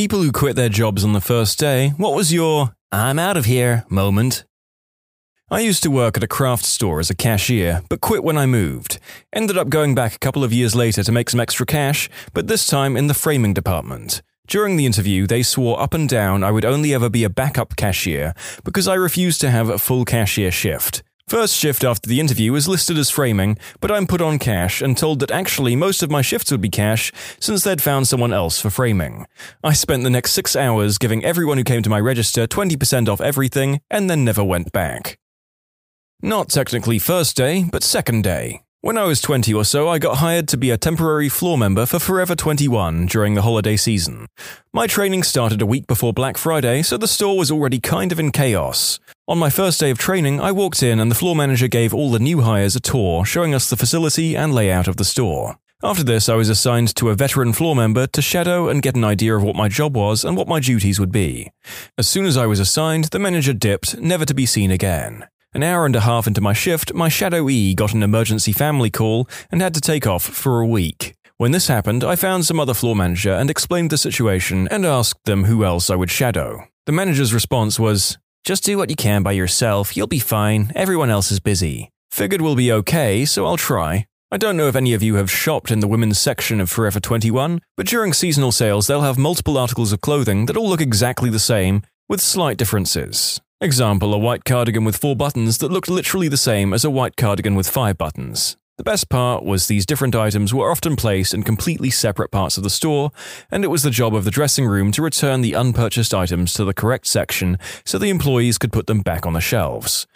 people who quit their jobs on the first day, what was your I'm out of here moment? I used to work at a craft store as a cashier, but quit when I moved. Ended up going back a couple of years later to make some extra cash, but this time in the framing department. During the interview, they swore up and down I would only ever be a backup cashier because I refused to have a full cashier shift. First shift after the interview was listed as framing, but I'm put on cash and told that actually most of my shifts would be cash since they'd found someone else for framing. I spent the next six hours giving everyone who came to my register 20% off everything and then never went back. Not technically first day, but second day. When I was 20 or so, I got hired to be a temporary floor member for Forever 21 during the holiday season. My training started a week before Black Friday, so the store was already kind of in chaos. On my first day of training, I walked in and the floor manager gave all the new hires a tour, showing us the facility and layout of the store. After this, I was assigned to a veteran floor member to shadow and get an idea of what my job was and what my duties would be. As soon as I was assigned, the manager dipped, never to be seen again. An hour and a half into my shift, my Shadow E got an emergency family call and had to take off for a week. When this happened, I found some other floor manager and explained the situation and asked them who else I would shadow. The manager's response was, Just do what you can by yourself, you'll be fine, everyone else is busy. Figured we'll be okay, so I'll try. I don't know if any of you have shopped in the women's section of Forever 21, but during seasonal sales, they'll have multiple articles of clothing that all look exactly the same, with slight differences. Example, a white cardigan with four buttons that looked literally the same as a white cardigan with five buttons. The best part was these different items were often placed in completely separate parts of the store, and it was the job of the dressing room to return the unpurchased items to the correct section so the employees could put them back on the shelves.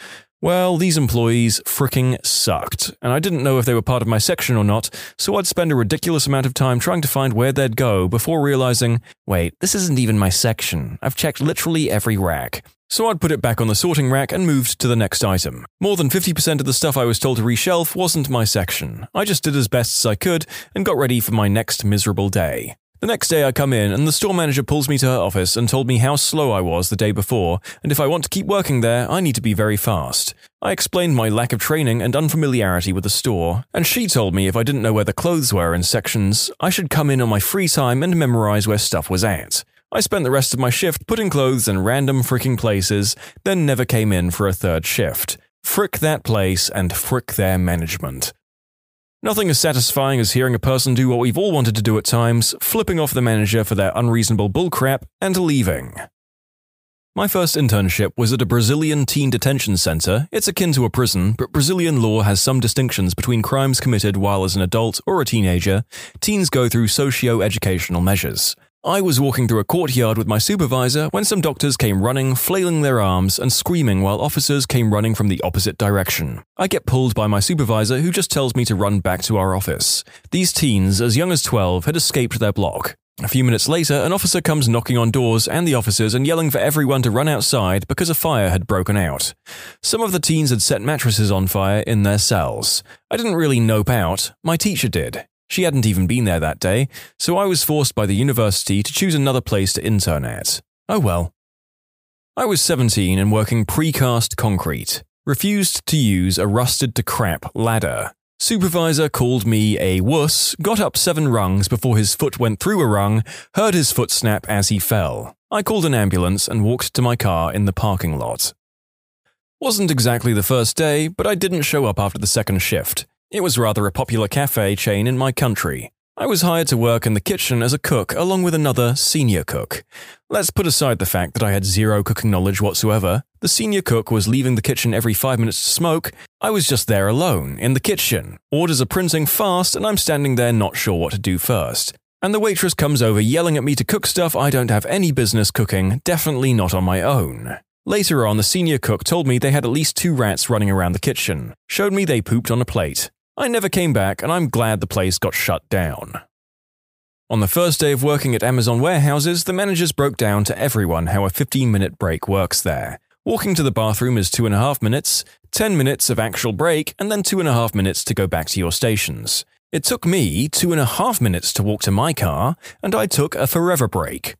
Well, these employees fricking sucked, and I didn't know if they were part of my section or not, so I'd spend a ridiculous amount of time trying to find where they'd go before realizing, wait, this isn't even my section. I've checked literally every rack. So I'd put it back on the sorting rack and moved to the next item. More than 50% of the stuff I was told to reshelf wasn't my section. I just did as best as I could and got ready for my next miserable day. The next day I come in and the store manager pulls me to her office and told me how slow I was the day before, and if I want to keep working there, I need to be very fast. I explained my lack of training and unfamiliarity with the store, and she told me if I didn't know where the clothes were in sections, I should come in on my free time and memorize where stuff was at. I spent the rest of my shift putting clothes in random freaking places, then never came in for a third shift. Frick that place and frick their management. Nothing as satisfying as hearing a person do what we've all wanted to do at times, flipping off the manager for their unreasonable bullcrap, and leaving. My first internship was at a Brazilian teen detention center. It's akin to a prison, but Brazilian law has some distinctions between crimes committed while as an adult or a teenager. Teens go through socio educational measures. I was walking through a courtyard with my supervisor when some doctors came running, flailing their arms and screaming while officers came running from the opposite direction. I get pulled by my supervisor who just tells me to run back to our office. These teens, as young as 12, had escaped their block. A few minutes later, an officer comes knocking on doors and the officers and yelling for everyone to run outside because a fire had broken out. Some of the teens had set mattresses on fire in their cells. I didn't really nope out, my teacher did. She hadn't even been there that day, so I was forced by the university to choose another place to intern at. Oh well. I was 17 and working precast concrete. Refused to use a rusted to crap ladder. Supervisor called me a wuss, got up seven rungs before his foot went through a rung, heard his foot snap as he fell. I called an ambulance and walked to my car in the parking lot. Wasn't exactly the first day, but I didn't show up after the second shift. It was rather a popular cafe chain in my country. I was hired to work in the kitchen as a cook along with another senior cook. Let's put aside the fact that I had zero cooking knowledge whatsoever. The senior cook was leaving the kitchen every five minutes to smoke. I was just there alone, in the kitchen. Orders are printing fast, and I'm standing there not sure what to do first. And the waitress comes over yelling at me to cook stuff I don't have any business cooking, definitely not on my own. Later on, the senior cook told me they had at least two rats running around the kitchen, showed me they pooped on a plate. I never came back, and I'm glad the place got shut down. On the first day of working at Amazon warehouses, the managers broke down to everyone how a 15 minute break works there. Walking to the bathroom is two and a half minutes, 10 minutes of actual break, and then two and a half minutes to go back to your stations. It took me two and a half minutes to walk to my car, and I took a forever break.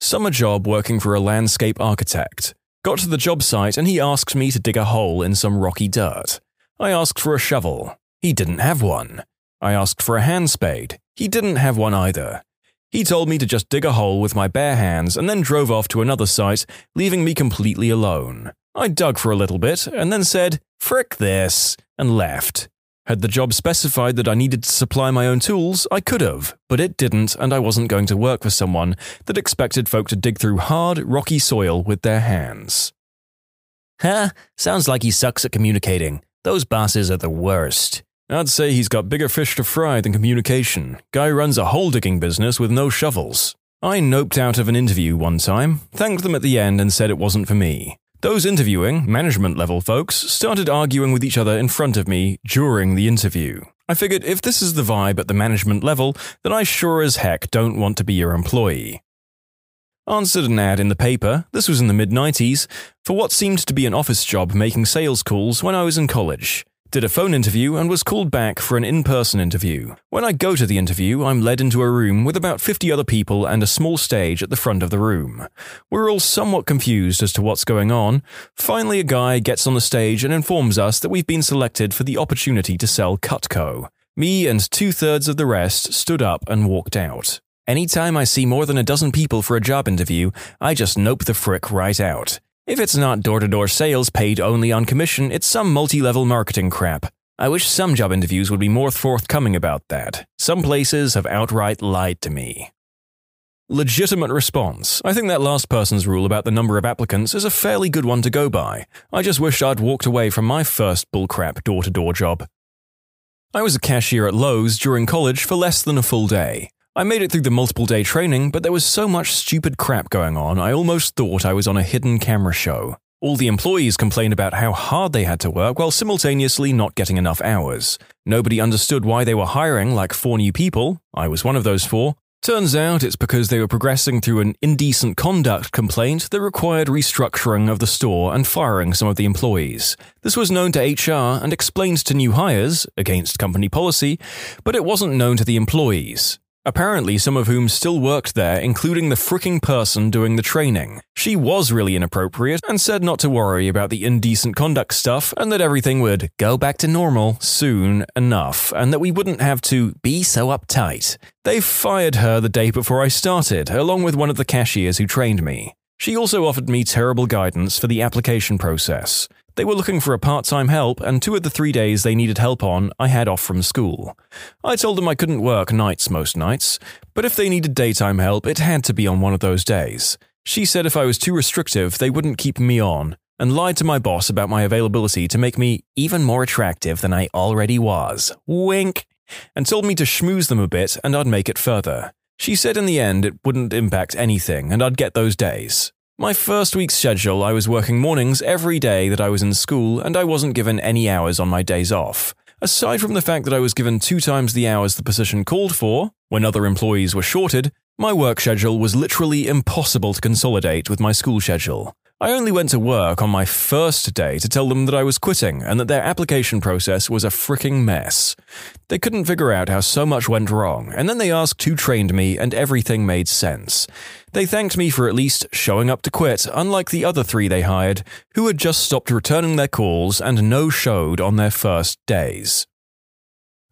Summer job working for a landscape architect. Got to the job site and he asked me to dig a hole in some rocky dirt. I asked for a shovel. He didn't have one. I asked for a hand spade. He didn't have one either. He told me to just dig a hole with my bare hands and then drove off to another site, leaving me completely alone. I dug for a little bit and then said, frick this, and left. Had the job specified that I needed to supply my own tools, I could have, but it didn't, and I wasn't going to work for someone that expected folk to dig through hard, rocky soil with their hands. Huh? Sounds like he sucks at communicating. Those bosses are the worst. I'd say he's got bigger fish to fry than communication. Guy runs a hole digging business with no shovels. I noped out of an interview one time, thanked them at the end, and said it wasn't for me. Those interviewing, management level folks, started arguing with each other in front of me during the interview. I figured if this is the vibe at the management level, then I sure as heck don't want to be your employee. Answered an ad in the paper, this was in the mid 90s, for what seemed to be an office job making sales calls when I was in college did a phone interview, and was called back for an in person interview. When I go to the interview, I'm led into a room with about 50 other people and a small stage at the front of the room. We're all somewhat confused as to what's going on. Finally, a guy gets on the stage and informs us that we've been selected for the opportunity to sell Cutco. Me and two thirds of the rest stood up and walked out. Anytime I see more than a dozen people for a job interview, I just nope the frick right out. If it's not door to door sales paid only on commission, it's some multi level marketing crap. I wish some job interviews would be more forthcoming about that. Some places have outright lied to me. Legitimate response. I think that last person's rule about the number of applicants is a fairly good one to go by. I just wish I'd walked away from my first bullcrap door to door job. I was a cashier at Lowe's during college for less than a full day. I made it through the multiple day training, but there was so much stupid crap going on, I almost thought I was on a hidden camera show. All the employees complained about how hard they had to work while simultaneously not getting enough hours. Nobody understood why they were hiring like four new people. I was one of those four. Turns out it's because they were progressing through an indecent conduct complaint that required restructuring of the store and firing some of the employees. This was known to HR and explained to new hires, against company policy, but it wasn't known to the employees. Apparently, some of whom still worked there, including the fricking person doing the training. She was really inappropriate and said not to worry about the indecent conduct stuff and that everything would go back to normal soon enough and that we wouldn't have to be so uptight. They fired her the day before I started, along with one of the cashiers who trained me. She also offered me terrible guidance for the application process. They were looking for a part time help, and two of the three days they needed help on, I had off from school. I told them I couldn't work nights most nights, but if they needed daytime help, it had to be on one of those days. She said if I was too restrictive, they wouldn't keep me on, and lied to my boss about my availability to make me even more attractive than I already was. Wink! And told me to schmooze them a bit and I'd make it further. She said in the end it wouldn't impact anything and I'd get those days. My first week's schedule, I was working mornings every day that I was in school, and I wasn't given any hours on my days off. Aside from the fact that I was given two times the hours the position called for, when other employees were shorted, my work schedule was literally impossible to consolidate with my school schedule. I only went to work on my first day to tell them that I was quitting and that their application process was a fricking mess. They couldn't figure out how so much went wrong, and then they asked who trained me, and everything made sense. They thanked me for at least showing up to quit, unlike the other three they hired, who had just stopped returning their calls and no showed on their first days.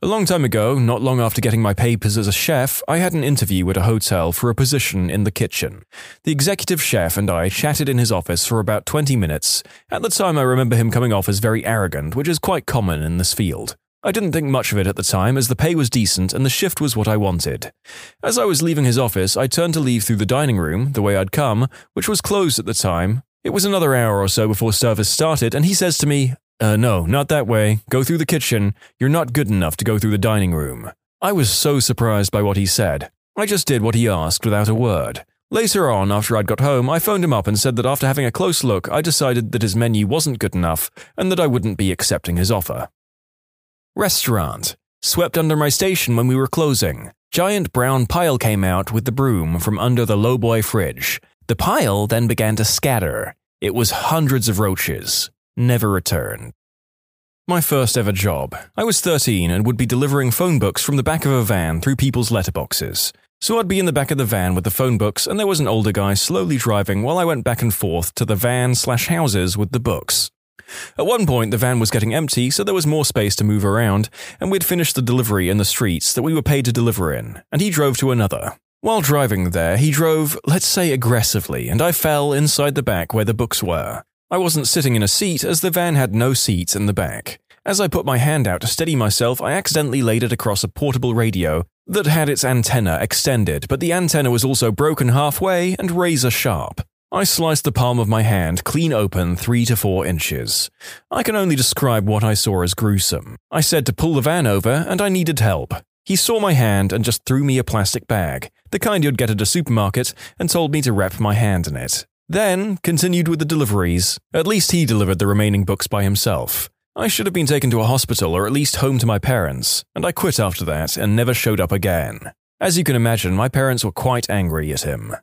A long time ago, not long after getting my papers as a chef, I had an interview at a hotel for a position in the kitchen. The executive chef and I chatted in his office for about 20 minutes. At the time, I remember him coming off as very arrogant, which is quite common in this field. I didn't think much of it at the time, as the pay was decent and the shift was what I wanted. As I was leaving his office, I turned to leave through the dining room, the way I'd come, which was closed at the time. It was another hour or so before service started, and he says to me, uh, no, not that way. Go through the kitchen. You're not good enough to go through the dining room. I was so surprised by what he said. I just did what he asked without a word. Later on, after I'd got home, I phoned him up and said that after having a close look, I decided that his menu wasn't good enough and that I wouldn't be accepting his offer. Restaurant. Swept under my station when we were closing. Giant brown pile came out with the broom from under the lowboy fridge. The pile then began to scatter. It was hundreds of roaches never returned. My first ever job. I was 13 and would be delivering phone books from the back of a van through people's letterboxes. So I'd be in the back of the van with the phone books, and there was an older guy slowly driving while I went back and forth to the van slash houses with the books. At one point, the van was getting empty, so there was more space to move around, and we'd finished the delivery in the streets that we were paid to deliver in, and he drove to another. While driving there, he drove, let's say, aggressively, and I fell inside the back where the books were. I wasn't sitting in a seat as the van had no seats in the back. As I put my hand out to steady myself, I accidentally laid it across a portable radio that had its antenna extended, but the antenna was also broken halfway and razor sharp. I sliced the palm of my hand clean open three to four inches. I can only describe what I saw as gruesome. I said to pull the van over and I needed help. He saw my hand and just threw me a plastic bag, the kind you'd get at a supermarket, and told me to wrap my hand in it. Then continued with the deliveries. At least he delivered the remaining books by himself. I should have been taken to a hospital or at least home to my parents, and I quit after that and never showed up again. As you can imagine, my parents were quite angry at him.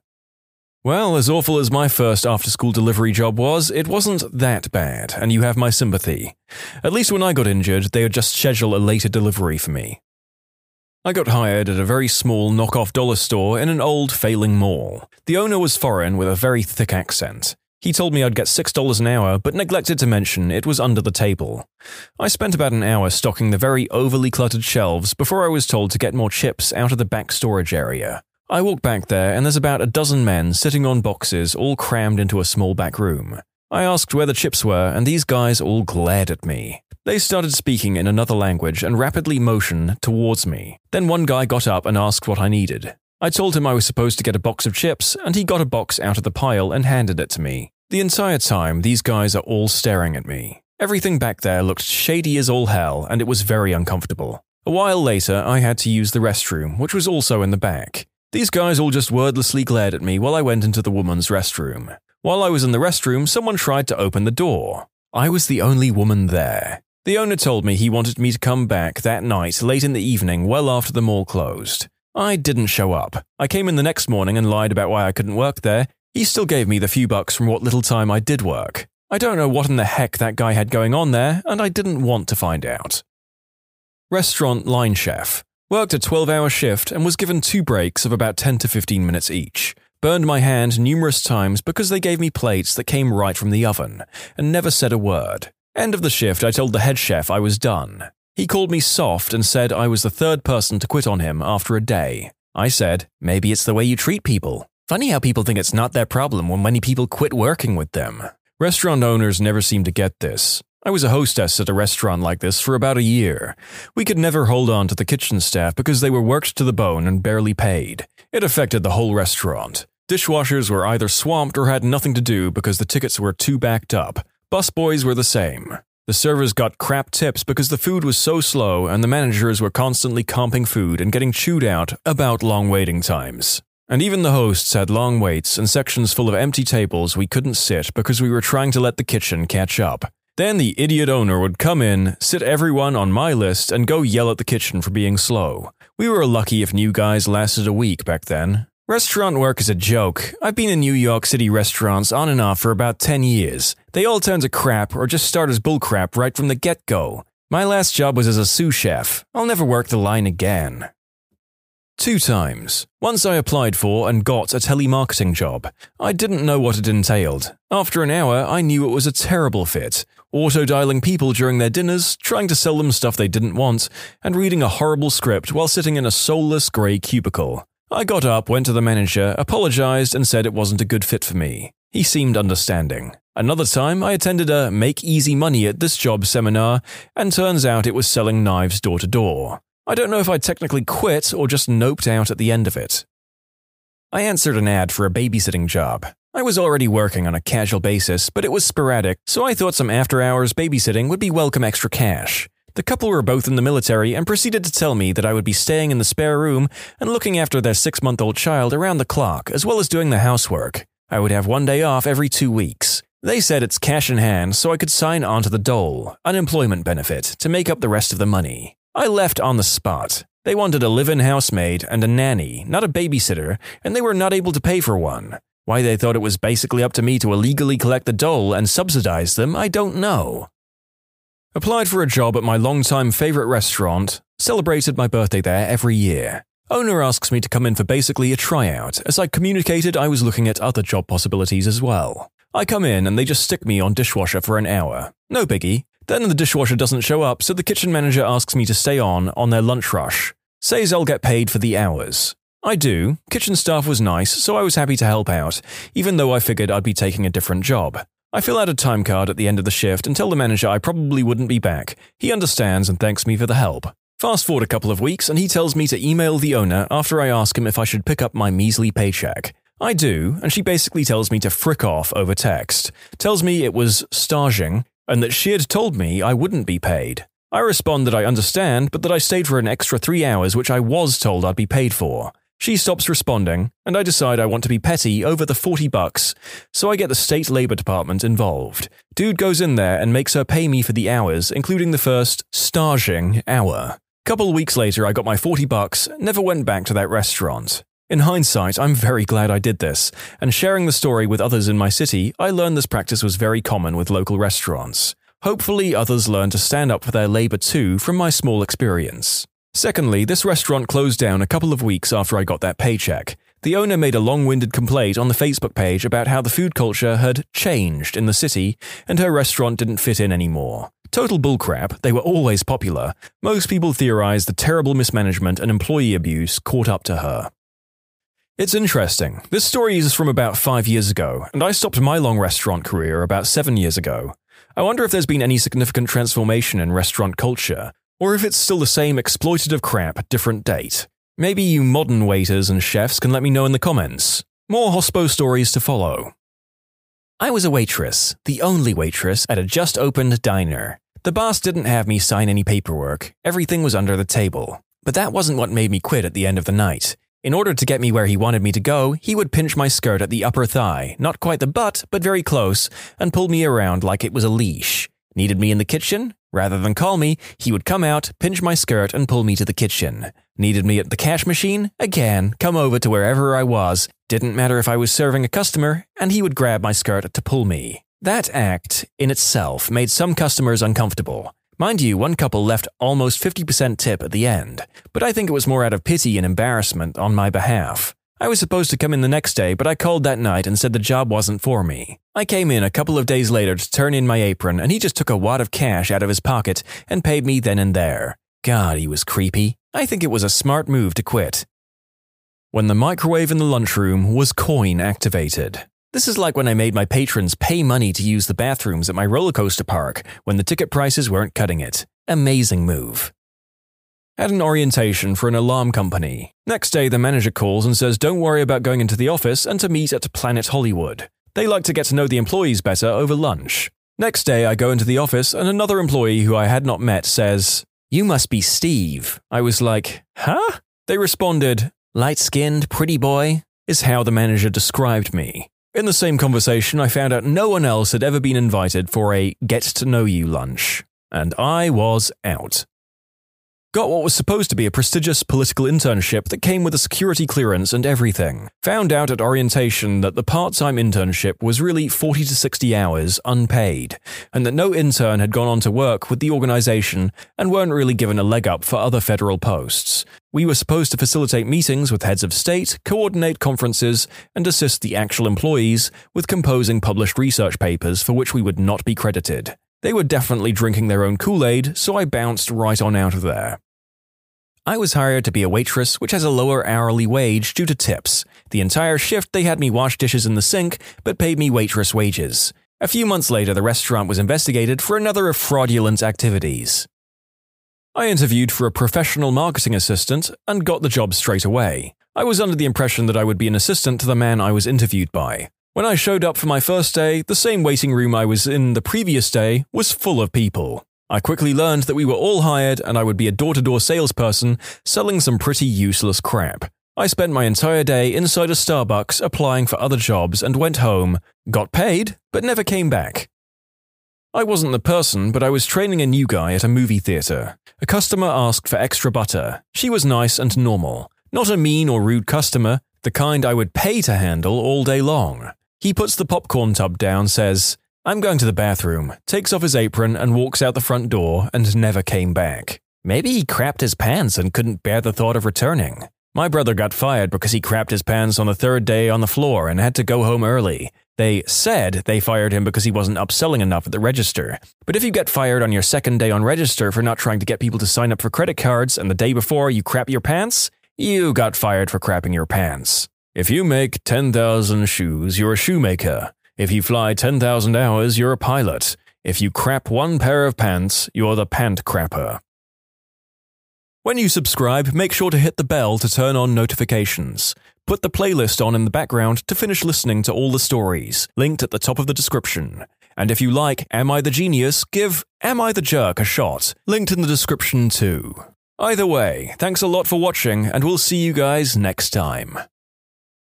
Well, as awful as my first after school delivery job was, it wasn't that bad, and you have my sympathy. At least when I got injured, they would just schedule a later delivery for me. I got hired at a very small knockoff dollar store in an old failing mall. The owner was foreign with a very thick accent. He told me I'd get $6 an hour, but neglected to mention it was under the table. I spent about an hour stocking the very overly cluttered shelves before I was told to get more chips out of the back storage area. I walk back there, and there's about a dozen men sitting on boxes, all crammed into a small back room. I asked where the chips were, and these guys all glared at me. They started speaking in another language and rapidly motioned towards me. Then one guy got up and asked what I needed. I told him I was supposed to get a box of chips, and he got a box out of the pile and handed it to me. The entire time, these guys are all staring at me. Everything back there looked shady as all hell, and it was very uncomfortable. A while later, I had to use the restroom, which was also in the back. These guys all just wordlessly glared at me while I went into the woman's restroom. While I was in the restroom, someone tried to open the door. I was the only woman there. The owner told me he wanted me to come back that night late in the evening, well after the mall closed. I didn't show up. I came in the next morning and lied about why I couldn't work there. He still gave me the few bucks from what little time I did work. I don't know what in the heck that guy had going on there, and I didn't want to find out. Restaurant line chef. Worked a 12 hour shift and was given two breaks of about 10 to 15 minutes each. Burned my hand numerous times because they gave me plates that came right from the oven and never said a word. End of the shift, I told the head chef I was done. He called me soft and said I was the third person to quit on him after a day. I said, maybe it's the way you treat people. Funny how people think it's not their problem when many people quit working with them. Restaurant owners never seem to get this. I was a hostess at a restaurant like this for about a year. We could never hold on to the kitchen staff because they were worked to the bone and barely paid. It affected the whole restaurant. Dishwashers were either swamped or had nothing to do because the tickets were too backed up. Busboys were the same. The servers got crap tips because the food was so slow and the managers were constantly comping food and getting chewed out about long waiting times. And even the hosts had long waits and sections full of empty tables we couldn't sit because we were trying to let the kitchen catch up. Then the idiot owner would come in, sit everyone on my list, and go yell at the kitchen for being slow. We were lucky if new guys lasted a week back then. Restaurant work is a joke. I've been in New York City restaurants on and off for about 10 years. They all turn to crap or just start as bullcrap right from the get go. My last job was as a sous chef. I'll never work the line again. Two times. Once I applied for and got a telemarketing job. I didn't know what it entailed. After an hour, I knew it was a terrible fit. Auto dialing people during their dinners, trying to sell them stuff they didn't want, and reading a horrible script while sitting in a soulless grey cubicle. I got up, went to the manager, apologized, and said it wasn't a good fit for me. He seemed understanding. Another time, I attended a Make Easy Money at this job seminar, and turns out it was selling knives door to door. I don't know if I technically quit or just noped out at the end of it. I answered an ad for a babysitting job. I was already working on a casual basis, but it was sporadic, so I thought some after hours babysitting would be welcome extra cash. The couple were both in the military and proceeded to tell me that I would be staying in the spare room and looking after their six month old child around the clock, as well as doing the housework. I would have one day off every two weeks. They said it's cash in hand, so I could sign on to the dole, unemployment benefit, to make up the rest of the money. I left on the spot. They wanted a live in housemaid and a nanny, not a babysitter, and they were not able to pay for one. Why they thought it was basically up to me to illegally collect the dole and subsidize them, I don't know. Applied for a job at my longtime favorite restaurant, celebrated my birthday there every year. Owner asks me to come in for basically a tryout, as I communicated I was looking at other job possibilities as well. I come in and they just stick me on dishwasher for an hour. No biggie. Then the dishwasher doesn't show up, so the kitchen manager asks me to stay on on their lunch rush. Says I'll get paid for the hours. I do. Kitchen staff was nice, so I was happy to help out, even though I figured I'd be taking a different job. I fill out a time card at the end of the shift and tell the manager I probably wouldn't be back. He understands and thanks me for the help. Fast forward a couple of weeks, and he tells me to email the owner after I ask him if I should pick up my measly paycheck. I do, and she basically tells me to frick off over text, tells me it was staging, and that she had told me I wouldn't be paid. I respond that I understand, but that I stayed for an extra three hours, which I was told I'd be paid for. She stops responding, and I decide I want to be petty over the 40 bucks, so I get the state labor department involved. Dude goes in there and makes her pay me for the hours, including the first staging hour. Couple weeks later, I got my 40 bucks, never went back to that restaurant. In hindsight, I'm very glad I did this, and sharing the story with others in my city, I learned this practice was very common with local restaurants. Hopefully, others learn to stand up for their labor too from my small experience. Secondly, this restaurant closed down a couple of weeks after I got that paycheck. The owner made a long winded complaint on the Facebook page about how the food culture had changed in the city and her restaurant didn't fit in anymore. Total bullcrap, they were always popular. Most people theorize the terrible mismanagement and employee abuse caught up to her. It's interesting. This story is from about five years ago, and I stopped my long restaurant career about seven years ago. I wonder if there's been any significant transformation in restaurant culture, or if it's still the same exploitative crap, different date. Maybe you modern waiters and chefs can let me know in the comments. More hospo stories to follow. I was a waitress, the only waitress at a just opened diner. The boss didn't have me sign any paperwork, everything was under the table. But that wasn't what made me quit at the end of the night. In order to get me where he wanted me to go, he would pinch my skirt at the upper thigh, not quite the butt, but very close, and pull me around like it was a leash. Needed me in the kitchen? Rather than call me, he would come out, pinch my skirt, and pull me to the kitchen. Needed me at the cash machine? Again, come over to wherever I was. Didn't matter if I was serving a customer, and he would grab my skirt to pull me. That act, in itself, made some customers uncomfortable. Mind you, one couple left almost 50% tip at the end, but I think it was more out of pity and embarrassment on my behalf. I was supposed to come in the next day, but I called that night and said the job wasn't for me. I came in a couple of days later to turn in my apron, and he just took a wad of cash out of his pocket and paid me then and there. God, he was creepy. I think it was a smart move to quit. When the microwave in the lunchroom was coin activated. This is like when I made my patrons pay money to use the bathrooms at my roller coaster park when the ticket prices weren't cutting it. Amazing move. At an orientation for an alarm company. Next day, the manager calls and says don't worry about going into the office and to meet at Planet Hollywood. They like to get to know the employees better over lunch. Next day, I go into the office and another employee who I had not met says, you must be Steve. I was like, huh? They responded, light skinned, pretty boy, is how the manager described me. In the same conversation, I found out no one else had ever been invited for a get to know you lunch. And I was out. Got what was supposed to be a prestigious political internship that came with a security clearance and everything. Found out at orientation that the part time internship was really 40 to 60 hours unpaid, and that no intern had gone on to work with the organization and weren't really given a leg up for other federal posts. We were supposed to facilitate meetings with heads of state, coordinate conferences, and assist the actual employees with composing published research papers for which we would not be credited. They were definitely drinking their own Kool Aid, so I bounced right on out of there. I was hired to be a waitress, which has a lower hourly wage due to tips. The entire shift, they had me wash dishes in the sink, but paid me waitress wages. A few months later, the restaurant was investigated for another of fraudulent activities. I interviewed for a professional marketing assistant and got the job straight away. I was under the impression that I would be an assistant to the man I was interviewed by. When I showed up for my first day, the same waiting room I was in the previous day was full of people. I quickly learned that we were all hired and I would be a door to door salesperson selling some pretty useless crap. I spent my entire day inside a Starbucks applying for other jobs and went home, got paid, but never came back. I wasn't the person, but I was training a new guy at a movie theater. A customer asked for extra butter. She was nice and normal. Not a mean or rude customer, the kind I would pay to handle all day long. He puts the popcorn tub down, says, I'm going to the bathroom, takes off his apron and walks out the front door and never came back. Maybe he crapped his pants and couldn't bear the thought of returning. My brother got fired because he crapped his pants on the third day on the floor and had to go home early. They said they fired him because he wasn't upselling enough at the register. But if you get fired on your second day on register for not trying to get people to sign up for credit cards and the day before you crap your pants, You got fired for crapping your pants. If you make 10,000 shoes, you're a shoemaker. If you fly 10,000 hours, you're a pilot. If you crap one pair of pants, you're the pant crapper. When you subscribe, make sure to hit the bell to turn on notifications. Put the playlist on in the background to finish listening to all the stories, linked at the top of the description. And if you like Am I the Genius, give Am I the Jerk a shot, linked in the description too. Either way, thanks a lot for watching, and we'll see you guys next time.